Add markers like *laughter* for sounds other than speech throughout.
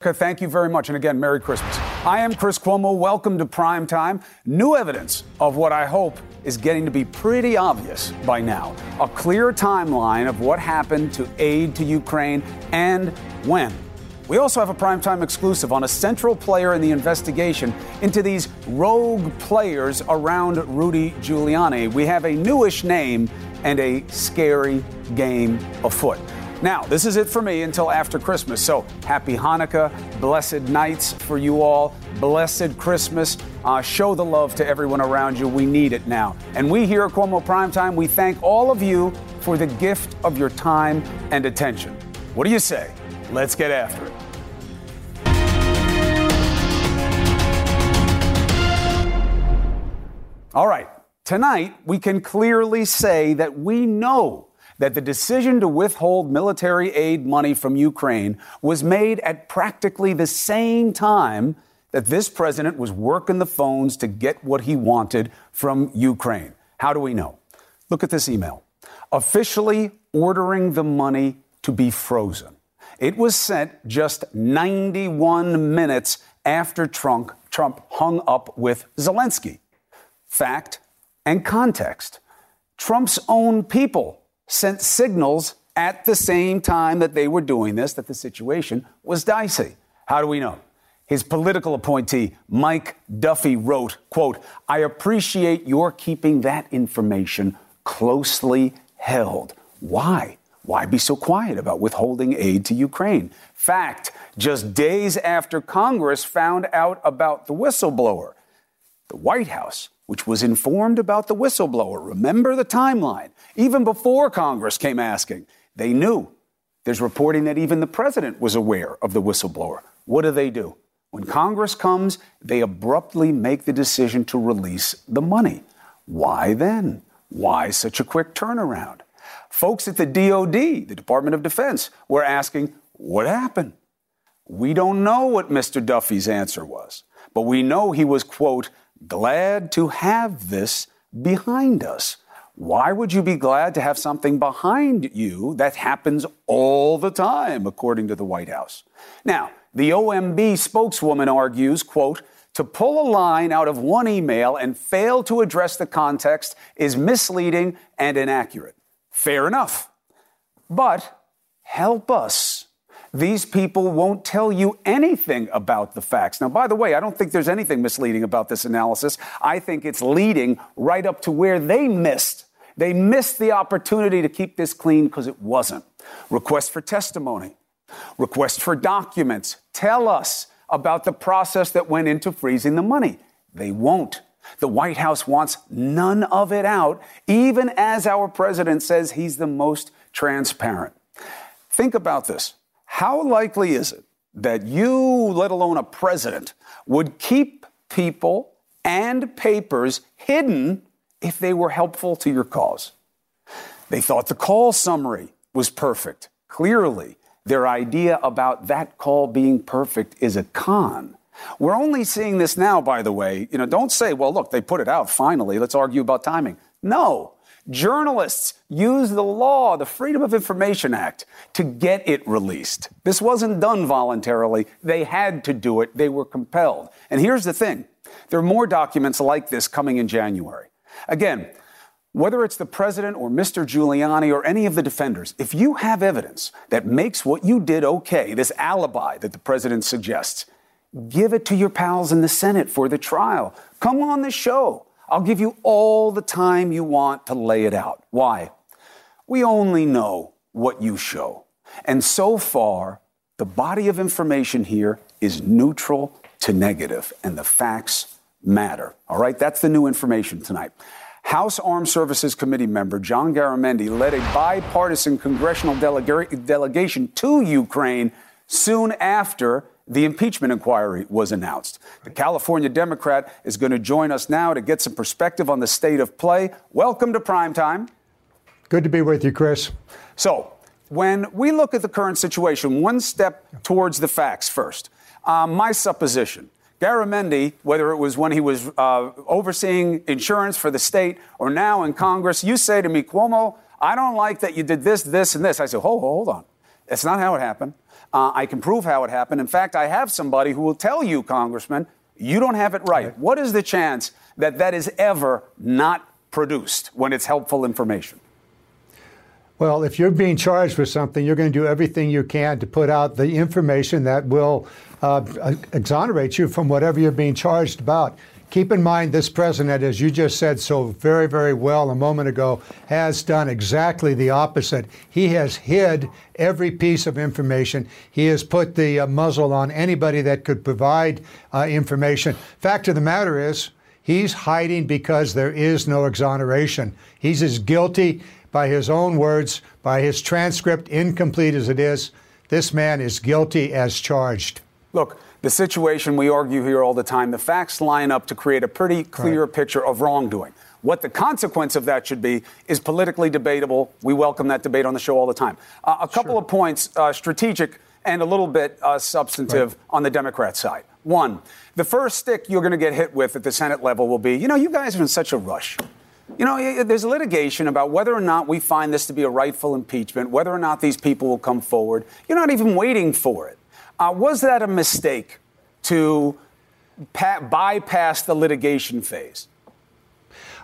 Thank you very much. And again, Merry Christmas. I am Chris Cuomo. Welcome to Prime Time. New evidence of what I hope is getting to be pretty obvious by now. A clear timeline of what happened to aid to Ukraine and when. We also have a primetime exclusive on a central player in the investigation into these rogue players around Rudy Giuliani. We have a newish name and a scary game afoot. Now, this is it for me until after Christmas. So, happy Hanukkah, blessed nights for you all, blessed Christmas. Uh, show the love to everyone around you. We need it now. And we here at Cuomo Primetime, we thank all of you for the gift of your time and attention. What do you say? Let's get after it. All right, tonight we can clearly say that we know that the decision to withhold military aid money from Ukraine was made at practically the same time that this president was working the phones to get what he wanted from Ukraine. How do we know? Look at this email. Officially ordering the money to be frozen. It was sent just 91 minutes after Trump, Trump hung up with Zelensky. Fact and context. Trump's own people sent signals at the same time that they were doing this that the situation was dicey. How do we know? His political appointee, Mike Duffey, wrote, quote, I appreciate your keeping that information closely held. Why? Why be so quiet about withholding aid to Ukraine? Fact, just days after Congress found out about the whistleblower, the White House which was informed about the whistleblower. Remember the timeline. Even before Congress came asking, they knew. There's reporting that even the president was aware of the whistleblower. What do they do? When Congress comes, they abruptly make the decision to release the money. Why then? Why such a quick turnaround? Folks at the DoD, the Department of Defense, were asking, what happened? We don't know what Mr. Duffey's answer was, but we know he was, quote, glad to have this behind us. Why would you be glad to have something behind you that happens all the time, according to the White House? Now, the OMB spokeswoman argues, quote, to pull a line out of one email and fail to address the context is misleading and inaccurate. Fair enough. But help us these people won't tell you anything about the facts. Now, by the way, I don't think there's anything misleading about this analysis. I think it's leading right up to where they missed. They missed the opportunity to keep this clean because it wasn't. Request for testimony, request for documents. Tell us about the process that went into freezing the money. They won't. The White House wants none of it out, even as our president says he's the most transparent. Think about this. How likely is it that you, let alone a president, would keep people and papers hidden if they were helpful to your cause? They thought the call summary was perfect. Clearly, their idea about that call being perfect is a con. We're only seeing this now, by the way. You know, don't say, well, look, they put it out finally. Let's argue about timing. No. Journalists use the law, the Freedom of Information Act, to get it released. This wasn't done voluntarily. They had to do it. They were compelled. And here's the thing there are more documents like this coming in January. Again, whether it's the president or Mr. Giuliani or any of the defenders, if you have evidence that makes what you did okay, this alibi that the president suggests, give it to your pals in the Senate for the trial. Come on the show. I'll give you all the time you want to lay it out. Why? We only know what you show. And so far, the body of information here is neutral to negative, and the facts matter. All right, that's the new information tonight. House Armed Services Committee member John Garamendi led a bipartisan congressional delega- delegation to Ukraine soon after the impeachment inquiry was announced. The California Democrat is going to join us now to get some perspective on the state of play. Welcome to Prime Time. Good to be with you, Chris. So, when we look at the current situation, one step towards the facts first. Um, my supposition Garamendi, whether it was when he was uh, overseeing insurance for the state or now in Congress, you say to me, Cuomo, I don't like that you did this, this, and this. I said, hold, hold on. That's not how it happened. Uh, I can prove how it happened. In fact, I have somebody who will tell you, Congressman, you don't have it right. right. What is the chance that that is ever not produced when it's helpful information? Well, if you're being charged with something, you're going to do everything you can to put out the information that will uh, exonerate you from whatever you're being charged about. Keep in mind, this president, as you just said so very, very well a moment ago, has done exactly the opposite. He has hid every piece of information. He has put the uh, muzzle on anybody that could provide uh, information. Fact of the matter is, he's hiding because there is no exoneration. He's as guilty, by his own words, by his transcript, incomplete as it is. This man is guilty as charged. Look, the situation we argue here all the time, the facts line up to create a pretty clear right. picture of wrongdoing. What the consequence of that should be is politically debatable. We welcome that debate on the show all the time. Uh, a couple sure. of points, uh, strategic and a little bit uh, substantive right. on the Democrat side. One, the first stick you're going to get hit with at the Senate level will be, you know, you guys are in such a rush. You know, there's litigation about whether or not we find this to be a rightful impeachment, whether or not these people will come forward. You're not even waiting for it. Uh, was that a mistake to pa- bypass the litigation phase?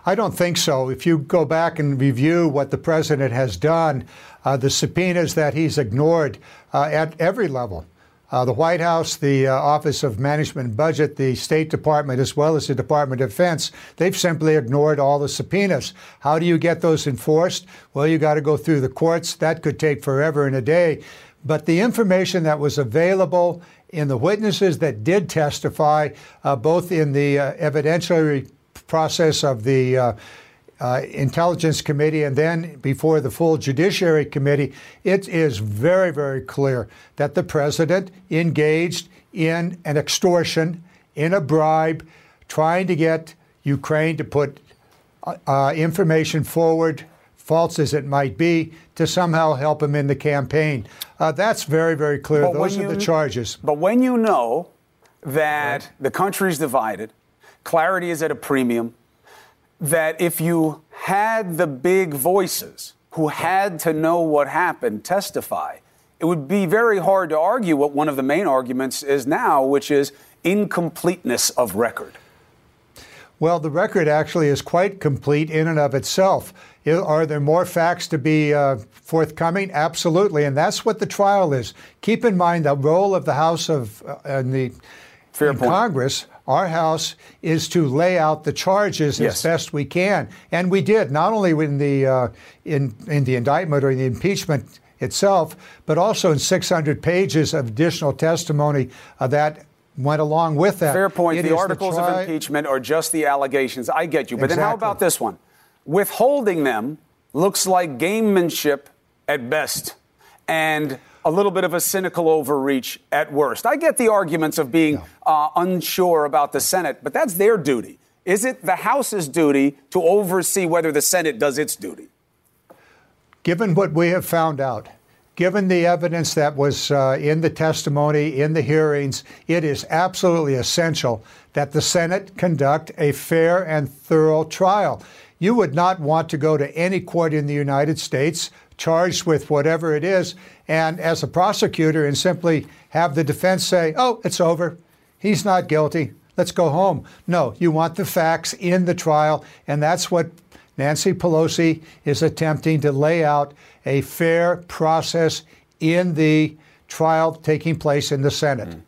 I don't think so. If you go back and review what the president has done, uh, the subpoenas that he's ignored uh, at every level, uh, the White House, the uh, Office of Management and Budget, the State Department, as well as the Department of Defense, they've simply ignored all the subpoenas. How do you get those enforced? Well, you got to go through the courts. That could take forever and a day. But the information that was available in the witnesses that did testify, uh, both in the uh, evidentiary process of the uh, uh, Intelligence Committee and then before the full Judiciary Committee, it is very, very clear that the president engaged in an extortion, in a bribe, trying to get Ukraine to put uh, uh information forward false as it might be, to somehow help him in the campaign. Uh, that's very, very clear. But Those are you, the charges. But when you know that right. the country's divided, clarity is at a premium, that if you had the big voices who had to know what happened testify, it would be very hard to argue what one of the main arguments is now, which is incompleteness of record. Well, the record actually is quite complete in and of itself. Are there more facts to be uh, forthcoming? Absolutely, and that's what the trial is. Keep in mind the role of the House of uh, and the Fair in Congress. Our House is to lay out the charges yes. as best we can, and we did not only in the uh, in in the indictment or the impeachment itself, but also in 600 pages of additional testimony uh, that went along with that. Fair point. It the articles the tri- of impeachment are just the allegations. I get you. But exactly. then how about this one? Withholding them looks like gamemanship at best and a little bit of a cynical overreach at worst. I get the arguments of being uh, unsure about the Senate, but that's their duty. Is it the House's duty to oversee whether the Senate does its duty? Given what we have found out, Given the evidence that was uh, in the testimony, in the hearings, it is absolutely essential that the Senate conduct a fair and thorough trial. You would not want to go to any court in the United States charged with whatever it is, and as a prosecutor, and simply have the defense say, oh, it's over. He's not guilty. Let's go home. No, you want the facts in the trial, and that's what Nancy Pelosi is attempting to lay out a fair process in the trial taking place in the Senate. Mm.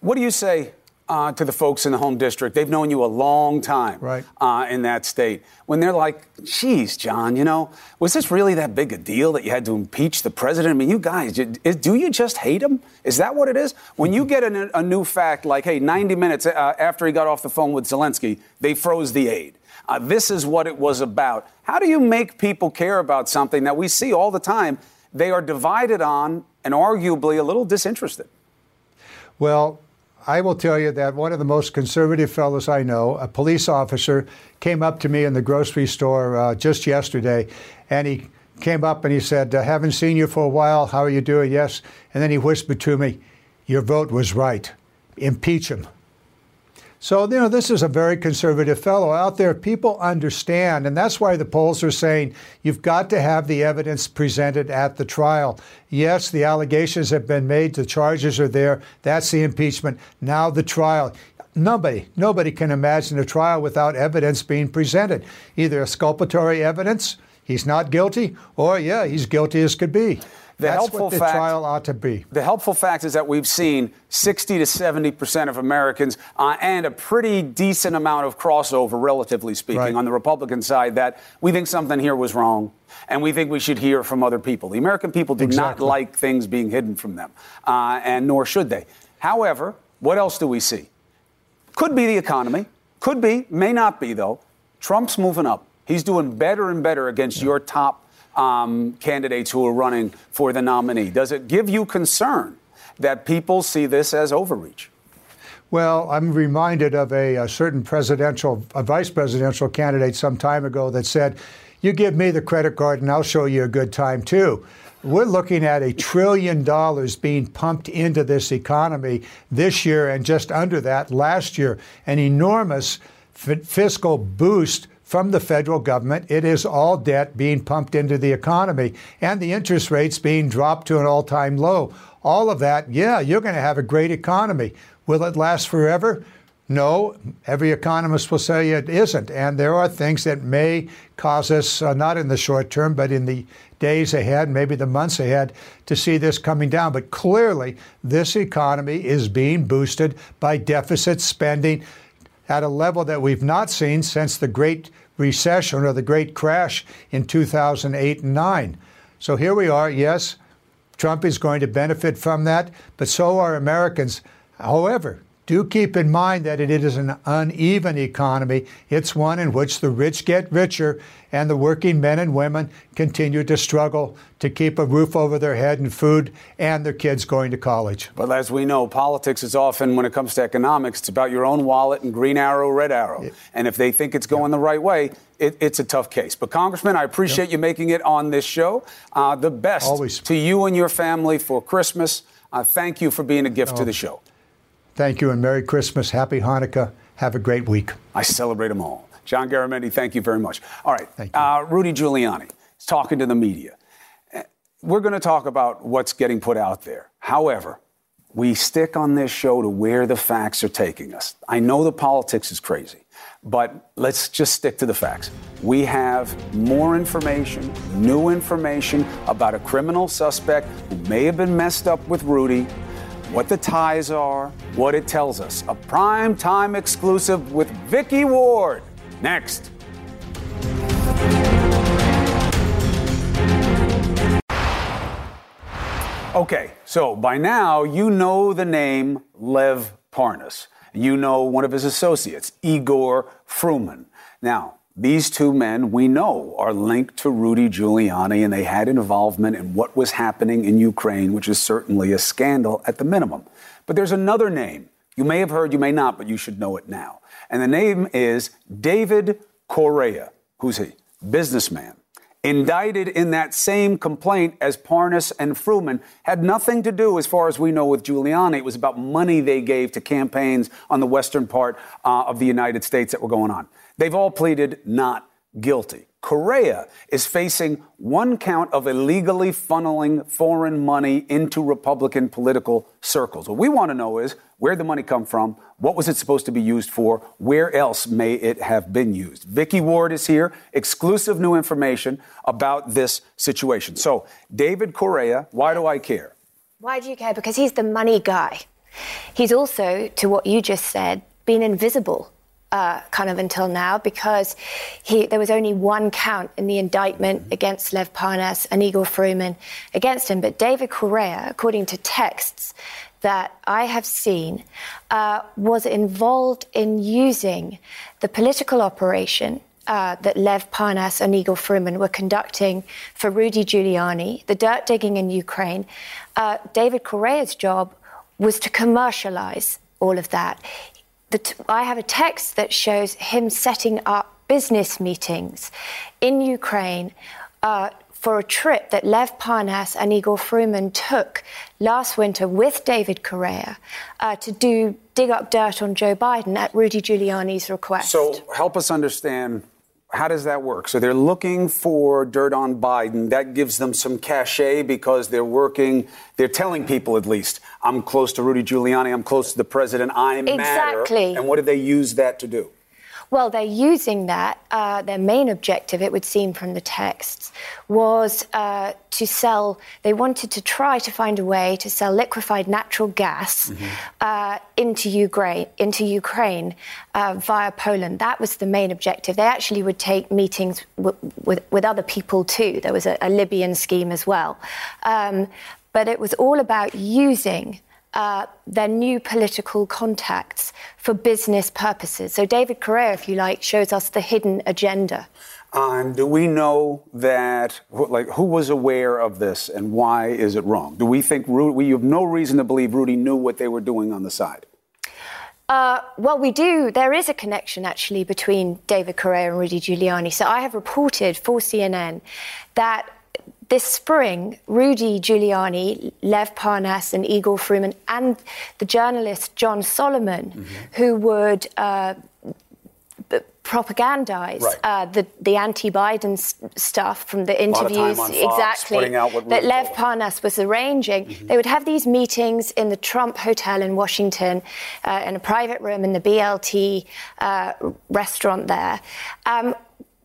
What do you say uh, to the folks in the home district? They've known you a long time right. uh, in that state. When they're like, geez, John, you know, was this really that big a deal that you had to impeach the president? I mean, you guys, do you just hate him? Is that what it is? When you get a, a new fact like, hey, 90 minutes uh, after he got off the phone with Zelensky, they froze the aid. Uh, this is what it was about. How do you make people care about something that we see all the time? They are divided on and arguably a little disinterested. Well, I will tell you that one of the most conservative fellows I know, a police officer, came up to me in the grocery store uh, just yesterday, and he came up and he said, I haven't seen you for a while. How are you doing? Yes. And then he whispered to me, Your vote was right. Impeach him. So, you know, this is a very conservative fellow out there. People understand, and that's why the polls are saying you've got to have the evidence presented at the trial. Yes, the allegations have been made, the charges are there. That's the impeachment. Now the trial. Nobody, nobody can imagine a trial without evidence being presented. Either exculpatory evidence, he's not guilty, or yeah, he's guilty as could be. The That's helpful what the fact, trial ought to be. The helpful fact is that we've seen 60 to 70 percent of Americans uh, and a pretty decent amount of crossover, relatively speaking, Right. on the Republican side that we think something here was wrong and we think we should hear from other people. The American people do not like things being hidden from them, uh, and nor should they. However, what else do we see? Could be the economy. Could be, may not be, though. Trump's moving up. He's doing better and better against your top um, candidates who are running for the nominee. Does it give you concern that people see this as overreach? Well, I'm reminded of a, a certain presidential, a vice presidential candidate some time ago that said, You give me the credit card and I'll show you a good time too. We're looking at a trillion dollars being pumped into this economy this year and just under that last year. An enormous f- fiscal boost from the federal government. It is all debt being pumped into the economy and the interest rates being dropped to an all time low. All of that, yeah, you're going to have a great economy. Will it last forever? No, every economist will say it isn't. And there are things that may cause us, uh, not in the short term, but in the days ahead, maybe the months ahead, to see this coming down. But clearly, this economy is being boosted by deficit spending at a level that we've not seen since the Great Recession or the Great Crash in 2008 and 9. So here we are, yes, Trump is going to benefit from that, but so are Americans. However, do keep in mind that it is an uneven economy. It's one in which the rich get richer and the working men and women continue to struggle to keep a roof over their head and food and their kids going to college. But as we know, politics is often, when it comes to economics, it's about your own wallet and green arrow, red arrow. And if they think it's going the right way, it, it's a tough case. But, Congressman, I appreciate you making it on this show. Uh, the best Always. to you and your family for Christmas. Uh, thank you for being a gift to the show. Thank you and Merry Christmas. Happy Hanukkah. Have a great week. I celebrate them all. John Garamendi, thank you very much. All right, Thank you. Uh, Rudy Giuliani is talking to the media. Uh, We're going to talk about what's getting put out there. However, we stick on this show to where the facts are taking us. I know the politics is crazy, but let's just stick to the facts. We have more information, new information about a criminal suspect who may have been messed up with Rudy, what the ties are, what it tells us. A prime time exclusive with Vicky Ward. Next. Okay, so by now you know the name Lev Parnas. You know one of his associates, Igor Fruman. Now, these two men we know are linked to Rudy Giuliani and they had involvement in what was happening in Ukraine, which is certainly a scandal at the minimum. But there's another name. You may have heard, you may not, but you should know it now. And the name is David Correia. Who's he? Businessman indicted in that same complaint as Parnas and Fruman, had nothing to do, as far as we know, with Giuliani. It was about money they gave to campaigns on the western part uh, of the United States that were going on. They've all pleaded not guilty. Correia is facing one count of illegally funneling foreign money into Republican political circles. What we want to know is where'd the money come from? What was it supposed to be used for? Where else may it have been used? Vicky Ward is here, exclusive new information about this situation. So, David Correia, why do I care? Why do you care? Because he's the money guy. He's also, to what you just said, been invisible. Uh, kind of until now, because he, there was only one count in the indictment against Lev Parnas and Igor Fruman against him. But David Correia, according to texts that I have seen, uh, was involved in using the political operation uh, that Lev Parnas and Igor Fruman were conducting for Rudy Giuliani, the dirt digging in Ukraine. Uh, David Correia's job was to commercialize all of that. T- I have a text that shows him setting up business meetings in Ukraine. Uh, for a trip that Lev Parnas and Igor Fruman took last winter with David Correia uh, to do dig up dirt on Joe Biden at Rudy Giuliani's request. So help us understand how does that work? So they're looking for dirt on Biden. That gives them some cachet because they're working, they're telling people at least, I'm close to Rudy Giuliani, I'm close to the president, I'm exactly. matter. And what do they use that to do? Well, they're using that. Uh, their main objective, it would seem from the texts, was uh, to sell. They wanted to try to find a way to sell liquefied natural gas mm-hmm. uh, into Ukraine, into Ukraine uh, via Poland. That was the main objective. They actually would take meetings w- with, with other people too. There was a, a Libyan scheme as well, um, but it was all about using uh, their new political contacts for business purposes. So David Correia, if you like, shows us the hidden agenda. And do we know that, like, who was aware of this and why is it wrong? Do we think Rudy, we have no reason to believe Rudy knew what they were doing on the side? Uh, well, we do. There is a connection actually between David Correia and Rudy Giuliani. So I have reported for CNN that this spring, Rudy Giuliani, Lev Parnas, and Igor Fruman, and the journalist John Solomon, mm-hmm. who would uh, propagandize right. uh, the, the anti-Biden s- stuff from the interviews exactly that Lev Parnas was arranging. Mm-hmm. They would have these meetings in the Trump Hotel in Washington, uh, in a private room in the BLT uh, restaurant there. Um,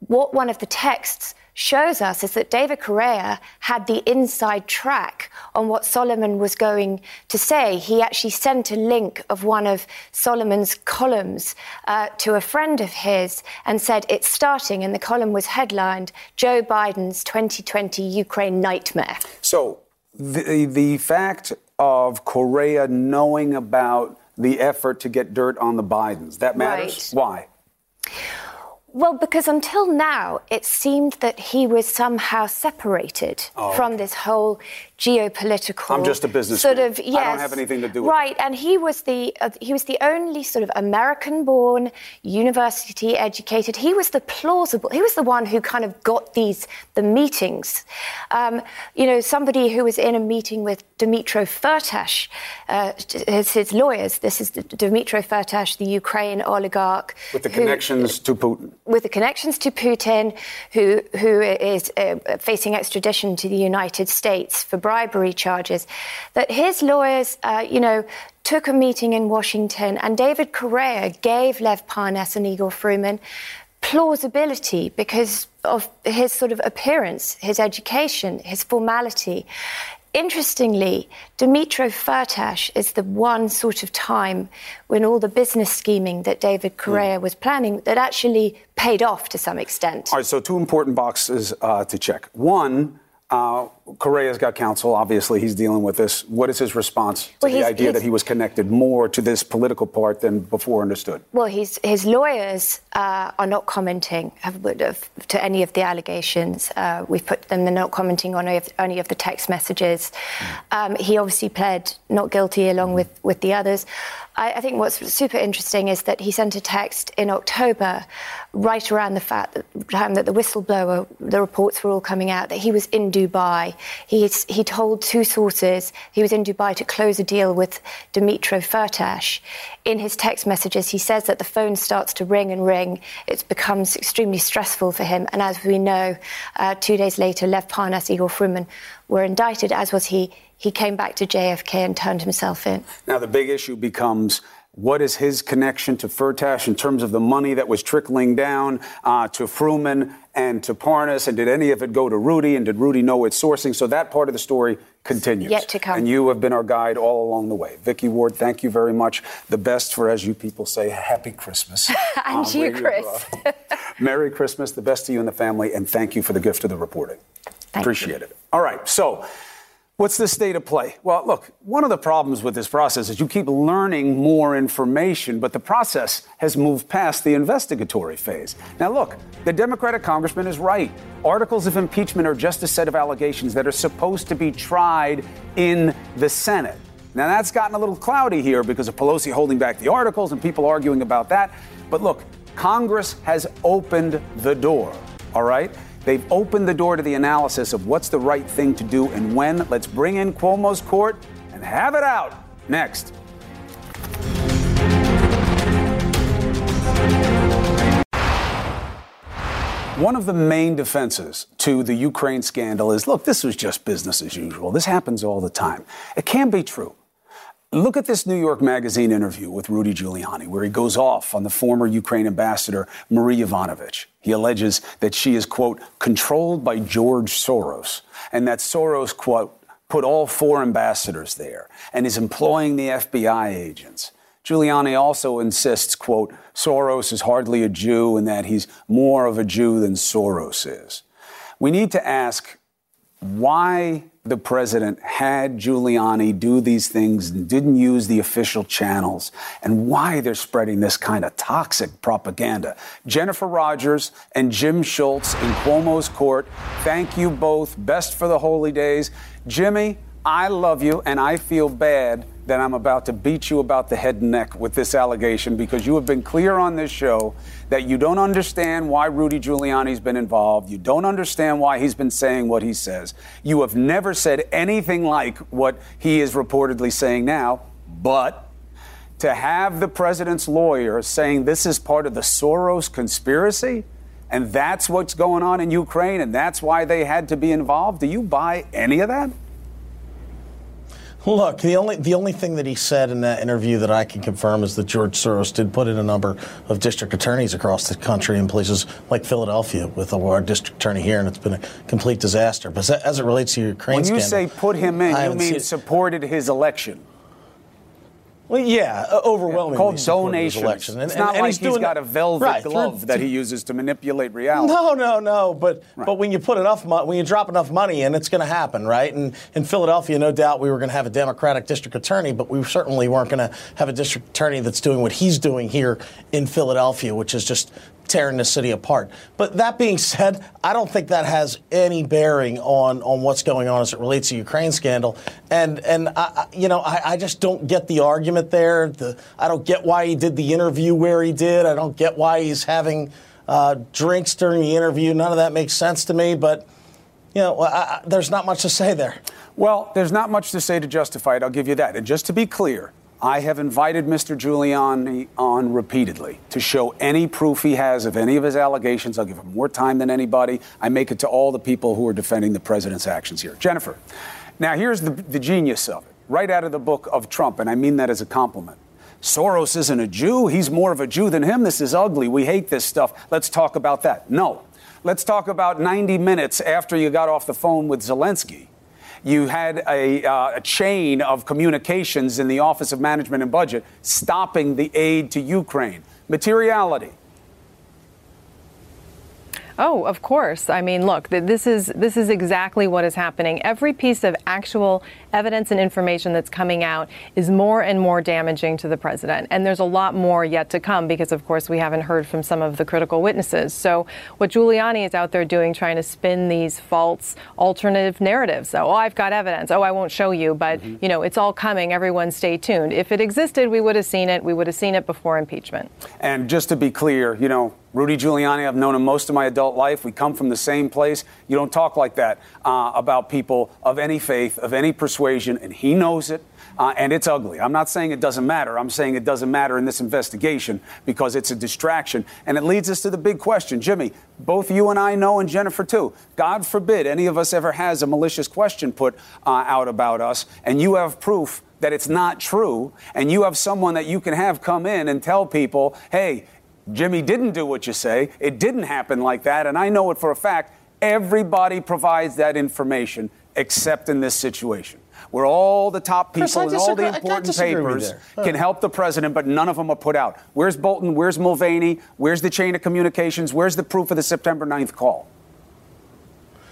what one of the texts shows us is that David Correia had the inside track on what Solomon was going to say. He actually sent a link of one of Solomon's columns uh, to a friend of his and said, It's starting. And the column was headlined Joe Biden's 2020 Ukraine Nightmare. So the, the fact of Correia knowing about the effort to get dirt on the Bidens, that matters? Right. Why? Well, because until now, it seemed that he was somehow separated oh. from this whole geopolitical. I'm just a business sort of. Yes, I don't have anything to do with right. And he was the uh, he was the only sort of American-born, university-educated. He was the plausible. He was the one who kind of got these the meetings. Um, you know, somebody who was in a meeting with Dmytro Firtash, uh, his, his, lawyers. This is Dmytro Firtash, the Ukraine oligarch with the who, connections to Putin. With the connections to Putin, who who is uh, facing extradition to the United States for bribery charges, that his lawyers, uh, you know, took a meeting in Washington and David Correia gave Lev Parnas and Igor Fruman plausibility because of his sort of appearance, his education, his formality. Interestingly, Dmytro Firtash is the one sort of time when all the business scheming that David Correia mm. was planning that actually paid off to some extent. All right, so two important boxes uh, to check. One, uh, Correia's got counsel. Obviously, he's dealing with this. What is his response to well, the idea that he was connected more to this political part than before understood? Well, his lawyers uh, are not commenting have, have, to any of the allegations. Uh, we've put them, they're not commenting on any of, any of the text messages. Um, he obviously pled not guilty along with, with the others. I, I, think what's super interesting is that he sent a text in October, right around the fact that, time that the whistleblower, the reports were all coming out, that he was in Dubai. He, he told two sources he was in Dubai to close a deal with Dmytro Firtash. In his text messages, he says that the phone starts to ring and ring. It becomes extremely stressful for him. And as we know, uh, two days later, Lev Parnas, Igor Fruman were indicted, as was he he came back to JFK and turned himself in. Now, the big issue becomes what is his connection to Firtash in terms of the money that was trickling down uh, to Fruman and to Parnas? And did any of it go to Rudy? And did Rudy know its sourcing? So that part of the story continues. Yet to come. And you have been our guide all along the way. Vicky Ward, thank you very much. The best for, as you people say, happy Christmas. *laughs* and um, you, Chris. Merry Christmas, the best to you and the family, and thank you for the gift of the reporting. Thank Appreciate you. it. All right, so. What's the state of play? Well, look, one of the problems with this process is you keep learning more information, but the process has moved past the investigatory phase. Now, look, the Democratic congressman is right. Articles of impeachment are just a set of allegations that are supposed to be tried in the Senate. Now, that's gotten a little cloudy here because of Pelosi holding back the articles and people arguing about that. But look, Congress has opened the door, all right? They've opened the door to the analysis of what's the right thing to do and when. Let's bring in Cuomo's court and have it out. Next. One of the main defenses to the Ukraine scandal is look, this was just business as usual. This happens all the time. It can be true. Look at this New York Magazine interview with Rudy Giuliani, where he goes off on the former Ukraine ambassador, Marie Yovanovitch. He alleges that she is, quote, controlled by George Soros, and that Soros, quote, put all four ambassadors there and is employing the FBI agents. Giuliani also insists, quote, Soros is hardly a Jew and that he's more of a Jew than Soros is. We need to ask why the president had Giuliani do these things and didn't use the official channels and why they're spreading this kind of toxic propaganda. Jennifer Rogers and Jim Schultz in Cuomo's court, thank you both. Best for the holy days. Jimmy, I love you and I feel bad that I'm about to beat you about the head and neck with this allegation because you have been clear on this show that you don't understand why Rudy Giuliani's been involved. You don't understand why he's been saying what he says. You have never said anything like what he is reportedly saying now, but to have the president's lawyer saying this is part of the Soros conspiracy and that's what's going on in Ukraine and that's why they had to be involved, do you buy any of that? Look, the only the only thing that he said in that interview that I can confirm is that George Soros did put in a number of district attorneys across the country in places like Philadelphia with our district attorney here, and it's been a complete disaster. But as it relates to Ukraine, when you scandal, say put him in, you mean supported his election. Well, yeah, overwhelmingly called donation. Election. And, it's not and, and like he's, he's got a velvet right, glove that he uses to manipulate reality. No, no, no. But right. but when you put enough money, when you drop enough money in, it's going to happen, right? And in Philadelphia, no doubt we were going to have a Democratic district attorney, but we certainly weren't going to have a district attorney that's doing what he's doing here in Philadelphia, which is just tearing the city apart. But that being said, I don't think that has any bearing on, on what's going on as it relates to Ukraine scandal. And and I, you know, I, I just don't get the argument there. The, I don't get why he did the interview where he did. I don't get why he's having uh, drinks during the interview. None of that makes sense to me. But you know, I, there's not much to say there. Well, there's not much to say to justify it. I'll give you that. And just to be clear, I have invited Mr. Giuliani on repeatedly to show any proof he has of any of his allegations. I'll give him more time than anybody. I make it to all the people who are defending the president's actions here. Jennifer, now here's the, the genius of it, right out of the book of Trump, and I mean that as a compliment. Soros isn't a Jew. He's more of a Jew than him. This is ugly. We hate this stuff. Let's talk about that. No. Let's talk about 90 minutes after you got off the phone with Zelensky you had a, uh, a chain of communications in the Office of Management and Budget stopping the aid to Ukraine. Materiality. Oh, of course. I mean, look, this is this is exactly what is happening. Every piece of actual evidence and information that's coming out is more and more damaging to the president. And there's a lot more yet to come because, of course, we haven't heard from some of the critical witnesses. So, what Giuliani is out there doing, trying to spin these false alternative narratives. So, oh, I've got evidence. Oh, I won't show you, but, mm-hmm. you know, it's all coming. Everyone stay tuned. If it existed, we would have seen it. We would have seen it before impeachment. And just to be clear, you know, Rudy Giuliani, I've known him most of my adult life. We come from the same place. You don't talk like that uh, about people of any faith, of any persuasion, and he knows it. Uh, and it's ugly. I'm not saying it doesn't matter. I'm saying it doesn't matter in this investigation because it's a distraction. And it leads us to the big question. Jimmy, both you and I know, and Jennifer too, God forbid any of us ever has a malicious question put uh, out about us, and you have proof that it's not true, and you have someone that you can have come in and tell people, hey, Jimmy didn't do what you say. It didn't happen like that. And I know it for a fact. Everybody provides that information except in this situation. Where all the top people Chris, and all the important papers can help the president, but none of them are put out. Where's Bolton? Where's Mulvaney? Where's the chain of communications? Where's the proof of the September 9th call?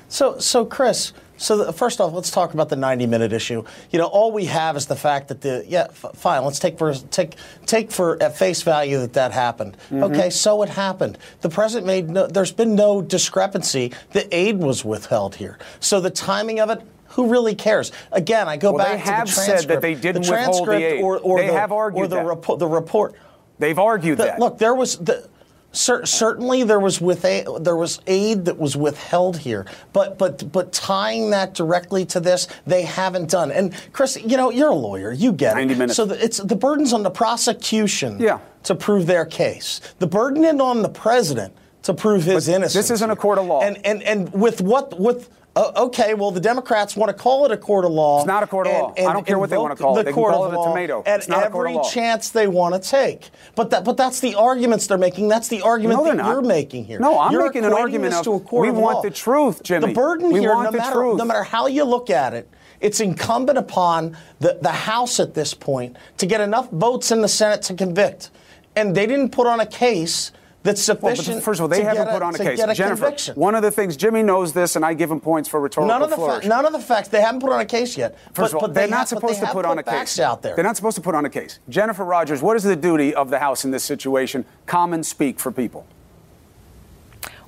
So, so Chris, so the, first off, let's talk about the 90-minute issue. You know, all we have is the fact that the yeah, f- fine. Let's take for take take for at face value that that happened. Mm-hmm. Okay, so it happened. The president made no. There's been no discrepancy. The aid was withheld here. So the timing of it. Who really cares? Again, I go well, back to the transcript. They have said that they didn't the withhold the aid. Or, or they the, have argued or the. Repo- the report. They've argued the, that. Look, there was the Cer- certainly, there was with a, there was aid that was withheld here, but but but tying that directly to this, they haven't done. And Chris, you know, you're a lawyer, you get 90 it. minutes. So the, it's the burden's on the prosecution Yeah. to prove their case. The burden is on the president to prove his But innocence. this isn't a court of law. And and and with what with. Uh, okay, well, the Democrats want to call it a court of law. It's not a court of and- law. I don't care what they want to call it. the They can court call of it a tomato. At It's not a court of every chance they want to take. But that, but that's the arguments they're making. That's the argument No, that not. you're making here. No, I'm You're making an argument of to a court we of want law. the truth, Jimmy. The burden We here, want no the matter, truth. no matter how you look at it, it's incumbent upon the, the House at this point to get enough votes in the Senate to convict. And they didn't put on a case that's Well, but sufficient. first of all, they haven't get put on a case. A Jennifer, conviction. one of the things Jimmy knows this, and I give him points for rhetorical None of the flourish. fa- none of the facts. They haven't put on a case yet. First but, of all, they're they not have- supposed to have put on a case out there. They're not supposed to put on a case. Jennifer Rogers, what is the duty of the House in this situation? Common speak for people.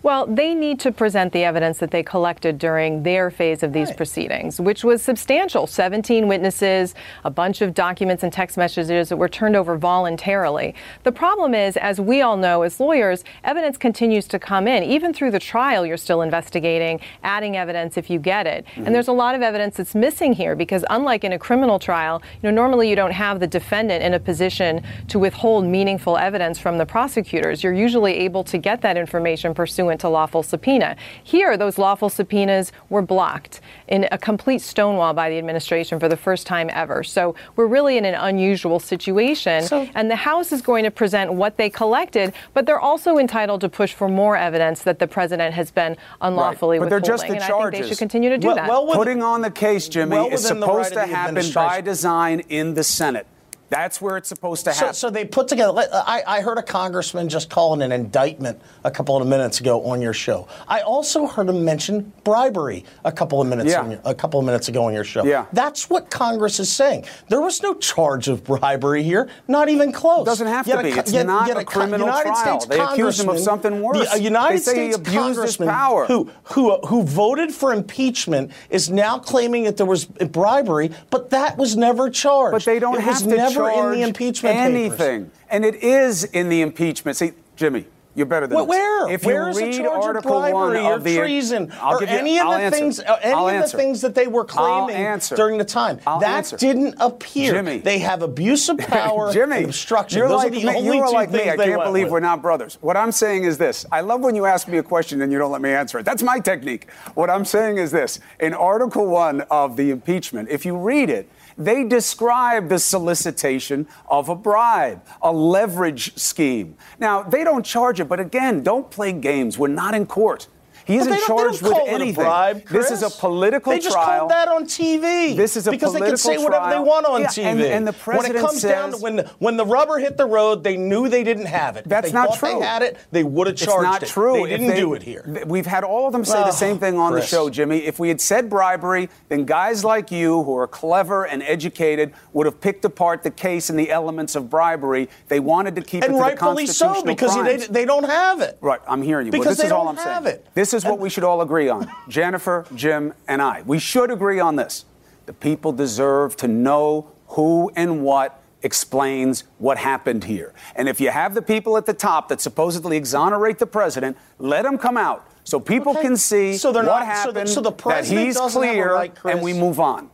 Well, they need to present the evidence that they collected during their phase of these Right. proceedings, which was substantial 17 witnesses, a bunch of documents and text messages that were turned over voluntarily. The problem is, as we all know as lawyers, evidence continues to come in. Even through the trial, you're still investigating, adding evidence if you get it. And mm-hmm. there's a lot of evidence that's missing here because, unlike in a criminal trial, you know, normally you don't have the defendant in a position to withhold meaningful evidence from the prosecutors. You're usually able to get that information pursuant to lawful subpoena. Here, those lawful subpoenas were blocked in a complete stonewall by the administration for the first time ever. So we're really in an unusual situation. So- and the House is going to present what they collected, but they're also entitled to push for more evidence that the president has been unlawfully But they're just the and I think they should continue to do Well- that. well, with- Putting on the case, Jimmy, well is supposed right to happen by design in the Senate. That's where it's supposed to So, happen. so they put together. I, I heard a congressman just calling an indictment a couple of minutes ago on your show. I also heard him mention bribery a couple of minutes Yeah. your, a couple of minutes ago on your show. Yeah. That's what Congress is saying. There was no charge of bribery here, not even close. Doesn't have Yet to be. It's yet- not yet a criminal United trial. States They accuse him of something worse. the- a United They say he States congressman power. who who who voted for impeachment is now claiming that there was bribery, but that was never charged. But they don't it have to never in the impeachment papers. anything, and it is in the impeachment. See, Jimmy, you're better than Well, where? If Where you is the read charge of Article bribery One or of the treason I'll or give you- any of the answer. things, uh, any I'll of the things that they were claiming during the time? I'll that answer. didn't appear. Jimmy. they have abuse of *laughs* power Jimmy, obstruction. You're Those like are the me. you are like me. I can't believe with. we're not brothers. What I'm saying is this. I love when you ask me a question and you don't let me answer it. That's my technique. What I'm saying is this. In Article 1 of the impeachment, if you read it, they describe the solicitation of a bribe, a leverage scheme. Now, they don't charge it, but again, don't play games. We're not in court. He But isn't they charged they don't with anything. Bribe, this is a political political They just trial. called that on TV. This is a political because they can political say whatever they want on Yeah, TV. and- and the when it president comes down to when when the rubber hit the road, they knew they didn't have it. That's they not true. They had it. They would have charged. It's not it. true. They didn't do it here. We've had all of them say the Oh, same thing on Chris. the show, Jimmy. If we had said bribery, then guys like you, who are clever and educated, would have picked apart the case and the elements of bribery. They wanted to keep and it to rightfully the so because they, they don't have it. Right, I'm hearing you. but Because this they is all don't I'm have saying. it. This is what we should all agree on. Jennifer, Jim, and I. We should agree on this. The people deserve to know who and what explains what happened here. And if you have the people at the top that supposedly exonerate the president, let them come out so people Okay. can see So they're what not- so the- happened, so the that president he's have a clear, right, and we move on.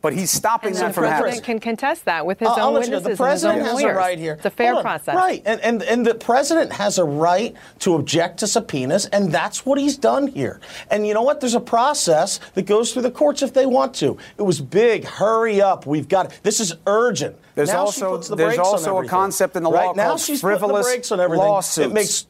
But he's stopping And that the from president can contest that with his I'll- I'll own let you know, witnesses the president and his has own a lawyers. right here. It's a fair on. process. Right, and, and and the president has a right to object to subpoenas, and that's what he's done here. And you know what? There's a process that goes through the courts if they want to. It was big. Hurry up. We've got it. this is urgent. There's Now also- the there's also a concept in the right? law now called she's frivolous the on lawsuits. It makes it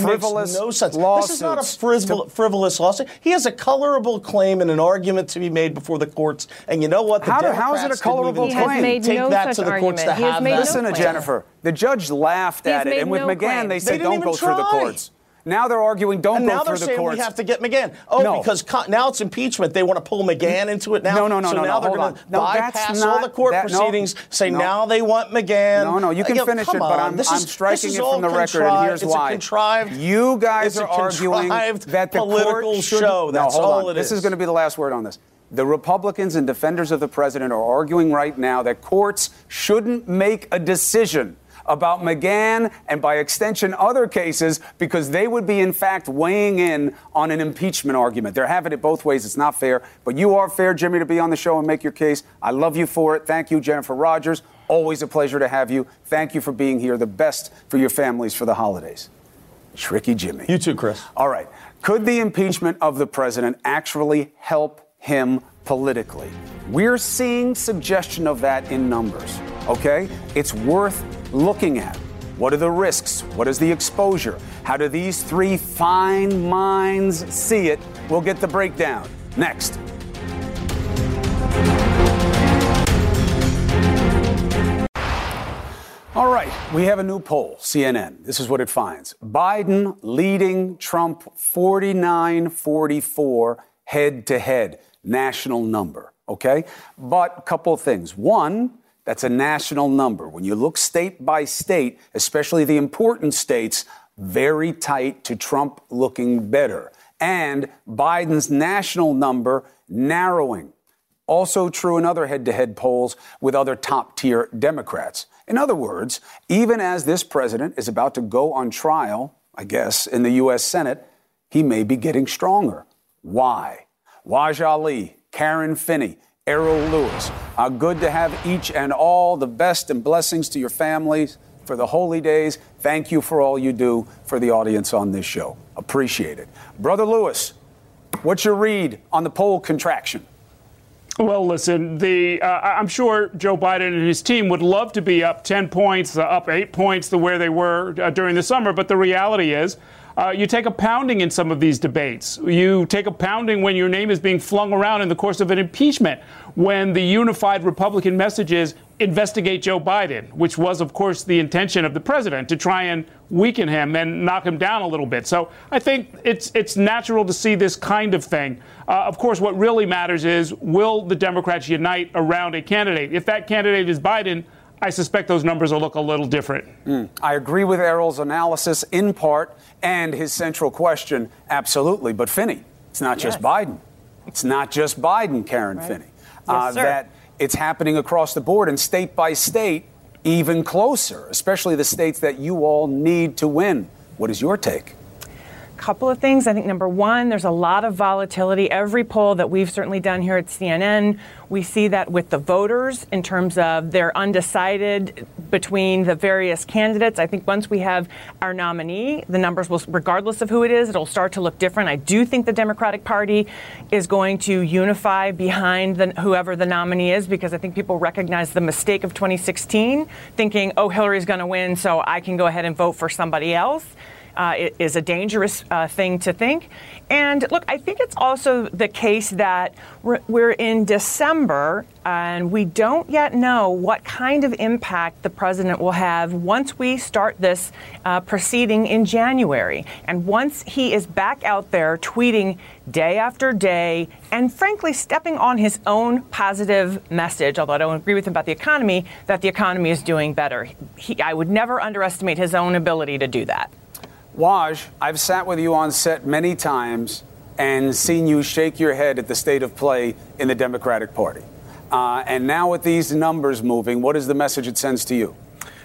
Frivolous makes no sense. This is not a lawsuits frivolous, to- frivolous lawsuit. He has a colorable claim and an argument to be made before the courts. And you know what? The How do- how is it a colorable even He has claim? made take no that such to the courts argument. to He has have made that. no Listen to. Jennifer. The judge laughed He's at it, and with no McGahn, claim. they They said didn't don't even go through the courts. Now they're arguing don't And go now they're the saying courts. we have to get McGahn. Oh, No. because co- now it's impeachment. They want to pull McGahn into it now. No, no, no, so no, now no, they're going to No, bypass all the court that- no, proceedings. say no. now they want McGahn. No, no, you can Uh, finish it, but. I'm, This I'm is- striking is it from the record, and here's it's why. A contrived, you guys are arguing that the political court should, show. That's hold all on. it This is going to be the last word on this. The Republicans and defenders of the president are arguing right now that courts shouldn't make a decision about McGahn and by extension other cases because they would be in fact weighing in on an impeachment argument. They're having it both ways. It's not fair. But you are fair, Jimmy, to be on the show and make your case. I love you for it. Thank you, Jennifer Rogers. Always a pleasure to have you. Thank you for being here. The best for your families for the holidays. Tricky Jimmy. You too, Chris. All right. Could the impeachment of the president actually help him politically? We're seeing suggestion of that in numbers. Okay? It's worth looking at. What are the risks? What is the exposure? How do these three fine minds see it? We'll get the breakdown next. All right, we have a new poll, CNN. This is what it finds Biden leading Trump 49 44 head to head, national number. Okay? But a couple of things. One, that's a national number. When you look state by state, especially the important states, very tight to Trump looking better. And Biden's national number narrowing. Also true in other head to head polls with other top tier Democrats. In other words, even as this president is about to go on trial, I guess, in the U.S. Senate, he may be getting stronger. Why? Waj Ali, Karen Finney, Errol Louis. Uh, good to have each and all the best and blessings to your families for the holy days. Thank you for all you do for the audience on this show. Appreciate it. Brother Louis, what's your read on the poll contraction? Well, listen, the uh, I'm sure Joe Biden and his team would love to be up 10 points, uh, up 8 points to where they were uh, during the summer, but the reality is uh, you take a pounding in some of these debates. You take a pounding when your name is being flung around in the course of an impeachment, when the unified Republican message is investigate Joe Biden, which was, of course, the intention of the president to try and weaken him and knock him down a little bit. So I think it's it's natural to see this kind of thing. Uh, of course, what really matters is will the Democrats unite around a candidate? If that candidate is Biden, I suspect those numbers will look a little different. Mm. I agree with Errol's analysis in part and his central question, absolutely. But Finney, it's not yes. just Biden. It's not just Biden, Karen right. Finney. Yes, uh, that it's happening across the board and state by state, even closer, especially the states that you all need to win. What is your take? Couple of things. I think number one, there's a lot of volatility. Every poll that we've certainly done here at CNN, we see that with the voters in terms of they're undecided between the various candidates. I think once we have our nominee, the numbers will, regardless of who it is, it'll start to look different. I do think the Democratic Party is going to unify behind the, whoever the nominee is because I think people recognize the mistake of 2016, thinking, oh, Hillary's going to win, so I can go ahead and vote for somebody else uh, is a dangerous uh, thing to think. And look, I think it's also the case that we're, we're in December and we don't yet know what kind of impact the president will have once we start this uh, proceeding in January. And once he is back out there tweeting day after day and frankly stepping on his own positive message, although I don't agree with him about the economy, that the economy is doing better. He, I would never underestimate his own ability to do that. Waj, I've sat with you on set many times and seen you shake your head at the state of play in the Democratic Party. Uh, and now with these numbers moving, what is the message it sends to you?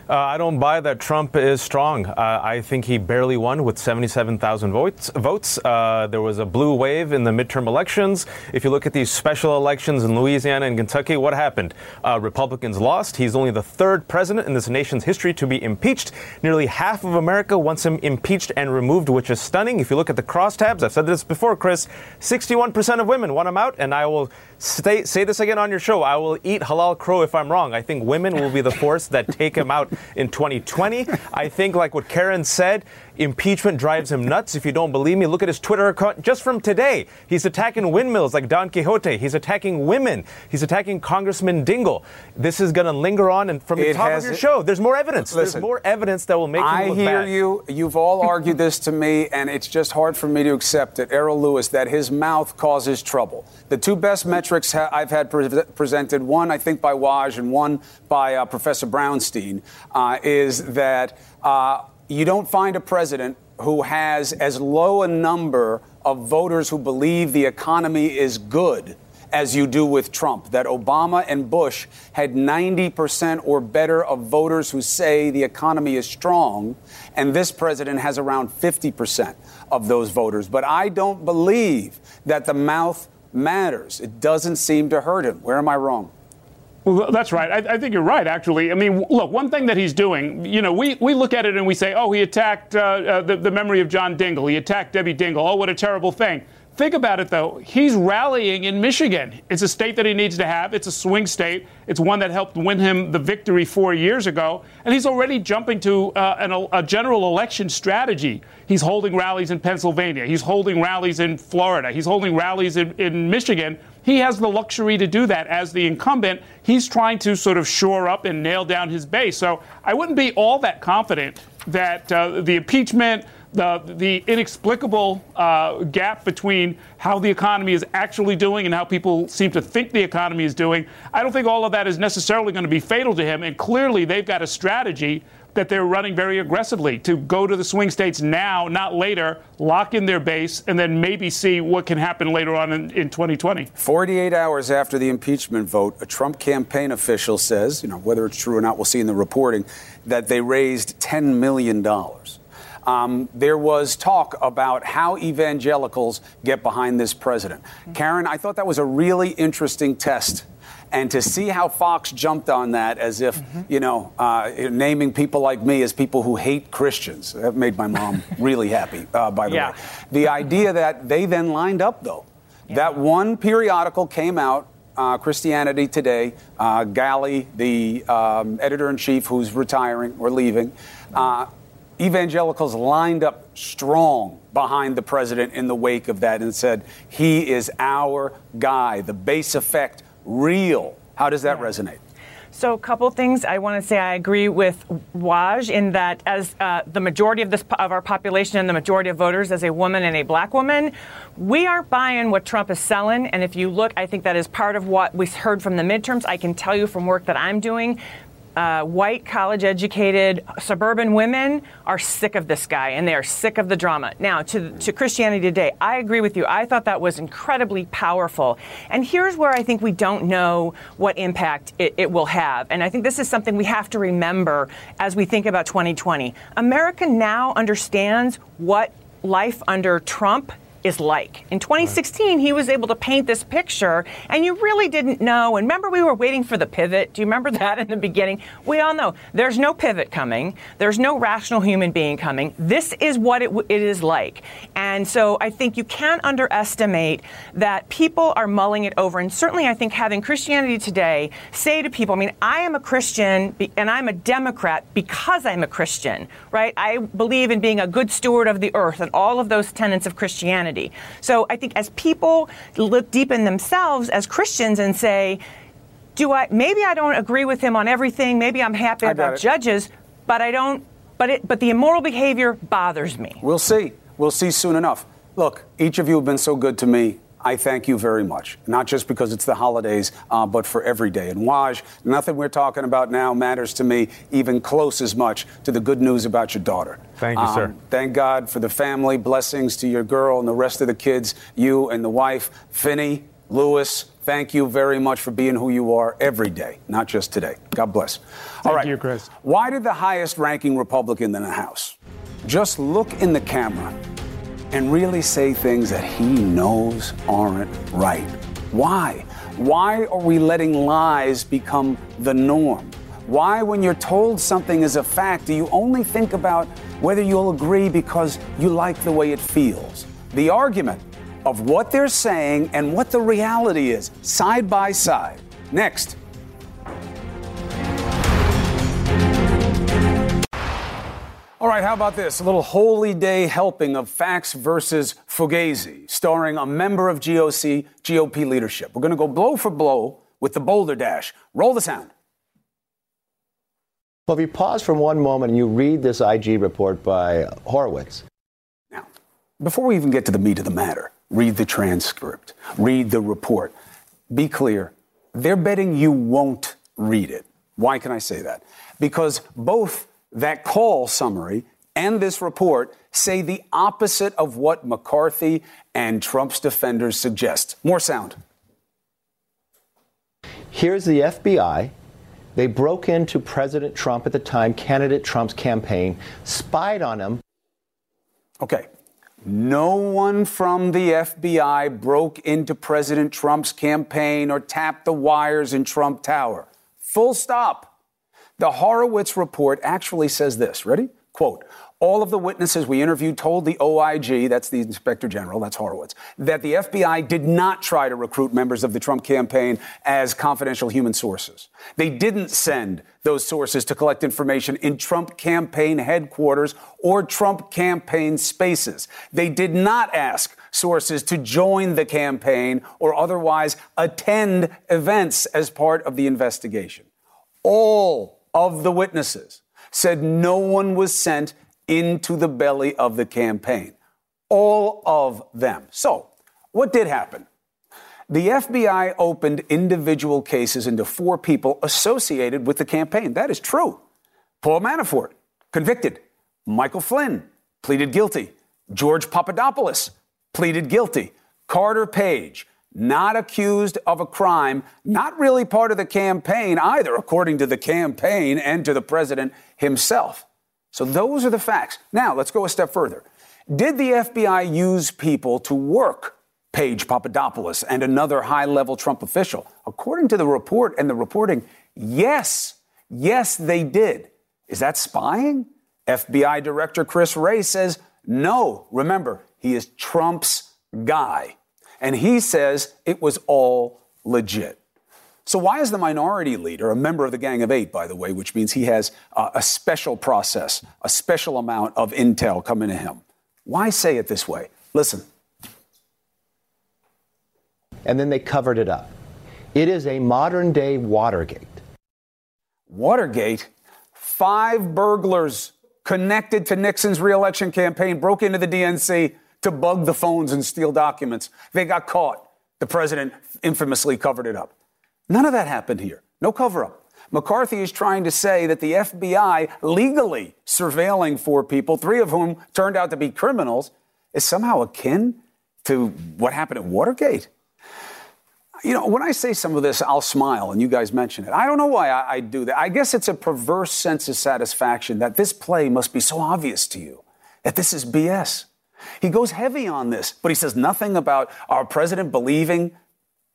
Uh, I don't buy that Trump is strong. Uh, I think he barely won with 77,000 votes. votes. Uh, there was a blue wave in the midterm elections. If you look at these special elections in Louisiana and Kentucky, what happened? Uh, Republicans lost. He's only the third president in this nation's history to be impeached. Nearly half of America wants him impeached and removed, which is stunning. If you look at the crosstabs, I've said this before, Chris, 61% of women want him out, and I will Stay, say this again on your show. I will eat halal crow if I'm wrong. I think women will be the force that take him out in 2020. I think, like what Karen said, Impeachment drives him nuts. If you don't believe me, look at his Twitter account just from today. He's attacking windmills like Don Quixote. He's attacking women. He's attacking Congressman Dingell. This is going to linger on, and from the it top of your show, there's more evidence. Listen, there's more evidence that will make him I look hear bad. you. You've all argued this to me, and it's just hard for me to accept it. Errol Louis, that his mouth causes trouble. The two best metrics ha- I've had pre- presented, one I think by Waj and one by uh, Professor Brownstein, uh, is that. Uh, you don't find a president who has as low a number of voters who believe the economy is good as you do with Trump, that Obama and Bush had 90% or better of voters who say the economy is strong, and this president has around 50% of those voters. But I don't believe that the mouth matters. It doesn't seem to hurt him. Where am I wrong? Well, that's right. I, I, think you're right, actually. I mean, look, one thing that he's doing, you know, we, we look at it and we say, oh, he attacked uh, uh, the, the memory of John Dingell. He attacked Debbie Dingell. Oh, what a terrible thing. Think about it, though. He's rallying in Michigan. It's a state that he needs to have. It's a swing state. It's one that helped win him the victory four years ago. And he's already jumping to uh, an, a general election strategy. He's holding rallies in Pennsylvania. He's holding rallies in Florida. He's holding rallies in, in Michigan. He has the luxury to do that as the incumbent. He's trying to sort of shore up and nail down his base. So I wouldn't be all that confident that uh, the impeachment the, the inexplicable uh, gap between how the economy is actually doing and how people seem to think the economy is doing. I don't think all of that is necessarily going to be fatal to him. And clearly, they've got a strategy that they're running very aggressively to go to the swing states now, not later, lock in their base, and then maybe see what can happen later on in, in 2020. 48 hours after the impeachment vote, a Trump campaign official says, you know, whether it's true or not, we'll see in the reporting, that they raised $10 million um, there was talk about how evangelicals get behind this president. Karen, I thought that was a really interesting test. And to see how Fox jumped on that as if, mm-hmm. you know, uh, naming people like me as people who hate Christians, that made my mom *laughs* really happy, uh, by the yeah. way. The idea that they then lined up, though, yeah. that one periodical came out uh, Christianity Today, uh, Galli, the um, editor in chief who's retiring or leaving, uh, evangelicals lined up strong behind the president in the wake of that and said, he is our guy. The base effect, real. How does that yeah. resonate? So, a couple things. I want to say I agree with Waj in that, as uh, the majority of this of our population and the majority of voters, as a woman and a black woman, we aren't buying what Trump is selling. And if you look, I think that is part of what we heard from the midterms. I can tell you from work that I'm doing, uh, white, college educated, suburban women are sick of this guy and they are sick of the drama. Now, to, to Christianity Today, I agree with you. I thought that was incredibly powerful. And here's where I think we don't know what impact it, it will have. And I think this is something we have to remember as we think about 2020. America now understands what life under Trump is like. In 2016, he was able to paint this picture, and you really didn't know. And remember, we were waiting for the pivot. Do you remember *laughs* that in the beginning? We all know there's no pivot coming, there's no rational human being coming. This is what it, it is like. And so I think you can't underestimate that people are mulling it over. And certainly, I think having Christianity Today say to people, I mean, I am a Christian and I'm a Democrat because I'm a Christian, right? I believe in being a good steward of the earth and all of those tenets of Christianity. Christianity. So I think as people look deep in themselves as Christians and say, do I maybe I don't agree with him on everything, maybe I'm happy about it. judges, but I don't but it but the immoral behavior bothers me. We'll see. We'll see soon enough. Look, each of you have been so good to me. I thank you very much, not just because it's the holidays, uh, but for every day. And Waj, nothing we're talking about now matters to me even close as much to the good news about your daughter. Thank you, um, sir. Thank God for the family, blessings to your girl and the rest of the kids, you and the wife, Finney, Louis. Thank you very much for being who you are every day, not just today. God bless. All right, you, Chris. Why did the highest ranking Republican in the House just look in the camera and really say things that he knows aren't right. Why? Why are we letting lies become the norm? Why, when you're told something is a fact, do you only think about whether you'll agree because you like the way it feels? The argument of what they're saying and what the reality is, side by side. Next. All right, how about this? A little holy day helping of facts versus Fugazi, starring a member of GOC, GOP leadership. We're going to go blow for blow with the balderdash. Roll the sound. Well, if you pause for one moment and you read this IG report by Horowitz. Now, before we even get to the meat of the matter, read the transcript, read the report. Be clear, they're betting you won't read it. Why can I say that? Because both that call summary and this report say the opposite of what McCarthy and Trump's defenders suggest. More sound. Here's the FBI. They broke into President Trump at the time, candidate Trump's campaign, spied on him. Okay. No one from the FBI broke into President Trump's campaign or tapped the wires in Trump Tower. Full stop. The Horowitz report actually says this. Ready? Quote all of the witnesses we interviewed told the OIG, that's the Inspector General, that's Horowitz, that the FBI did not try to recruit members of the Trump campaign as confidential human sources. They didn't send those sources to collect information in Trump campaign headquarters or Trump campaign spaces. They did not ask sources to join the campaign or otherwise attend events as part of the investigation. All of the witnesses said no one was sent into the belly of the campaign. All of them. So, what did happen? The FBI opened individual cases into four people associated with the campaign. That is true. Paul Manafort, convicted. Michael Flynn, pleaded guilty. George Papadopoulos, pleaded guilty. Carter Page, not accused of a crime, not really part of the campaign either, according to the campaign and to the president himself. So those are the facts. Now, let's go a step further. Did the FBI use people to work Page Papadopoulos and another high level Trump official? According to the report and the reporting, yes. Yes, they did. Is that spying? FBI Director Chris Wray says no. Remember, he is Trump's guy. And he says it was all legit. So, why is the minority leader a member of the Gang of Eight, by the way, which means he has uh, a special process, a special amount of intel coming to him? Why say it this way? Listen. And then they covered it up. It is a modern day Watergate. Watergate? Five burglars connected to Nixon's reelection campaign broke into the DNC to bug the phones and steal documents. They got caught. The president infamously covered it up. None of that happened here. No cover up. McCarthy is trying to say that the FBI legally surveilling four people, three of whom turned out to be criminals, is somehow akin to what happened at Watergate. You know, when I say some of this, I'll smile, and you guys mention it. I don't know why I, I do that. I guess it's a perverse sense of satisfaction that this play must be so obvious to you, that this is BS. He goes heavy on this, but he says nothing about our president believing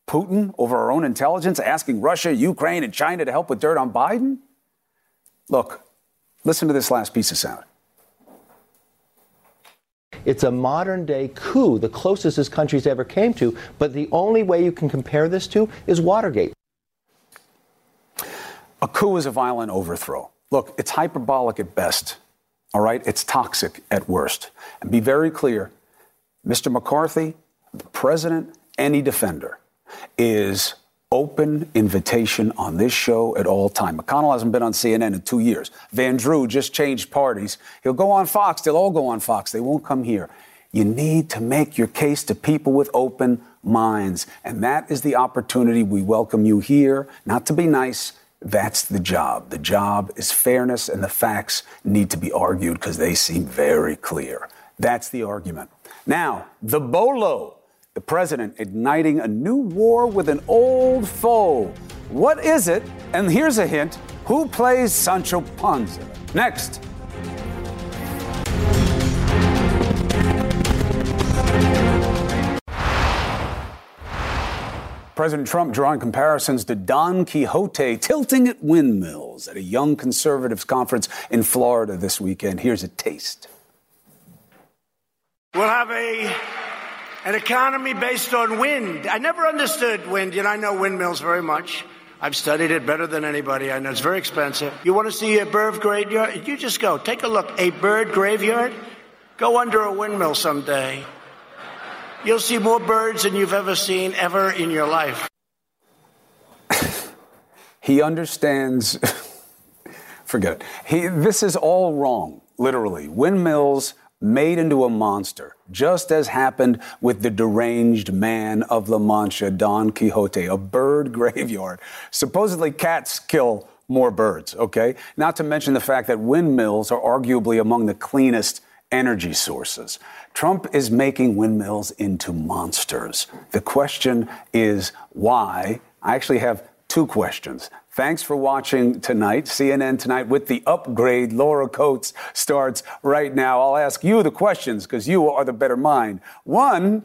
Putin over our own intelligence, asking Russia, Ukraine, and China to help with dirt on Biden? Look, listen to this last piece of sound. It's a modern day coup, the closest this country's ever came to, but the only way you can compare this to is Watergate. A coup is a violent overthrow. Look, it's hyperbolic at best, all right? It's toxic at worst. And be very clear Mr. McCarthy, the president, any defender is open invitation on this show at all time. McConnell hasn't been on CNN in two years. Van Drew just changed parties. He'll go on Fox. They'll all go on Fox. They won't come here. You need to make your case to people with open minds. And that is the opportunity. We welcome you here, not to be nice. That's the job. The job is fairness, and the facts need to be argued because they seem very clear. That's the argument. Now, the Bolo the president igniting a new war with an old foe. What is it? And here's a hint who plays Sancho Panza? Next. President Trump drawing comparisons to Don Quixote tilting at windmills at a young conservatives conference in Florida this weekend. Here's a taste. We'll have a an economy based on wind. I never understood wind, and I know windmills very much. I've studied it better than anybody. I know it's very expensive. You want to see a bird graveyard? You just go. Take a look. A bird graveyard? Go under a windmill someday. You'll see more birds than you've ever seen ever in your life. *laughs* he understands. *laughs* Forget it. He, this is all wrong, literally. Windmills made into a monster, just as happened with the deranged man of La Mancha, Don Quixote, a bird *laughs* graveyard. Supposedly, cats kill more birds, okay? Not to mention the fact that windmills are arguably among the cleanest energy sources. Trump is making windmills into monsters. The question is why? I actually have two questions. Thanks for watching tonight. CNN Tonight with the upgrade. Laura Coates starts right now. I'll ask you the questions because you are the better mind. One,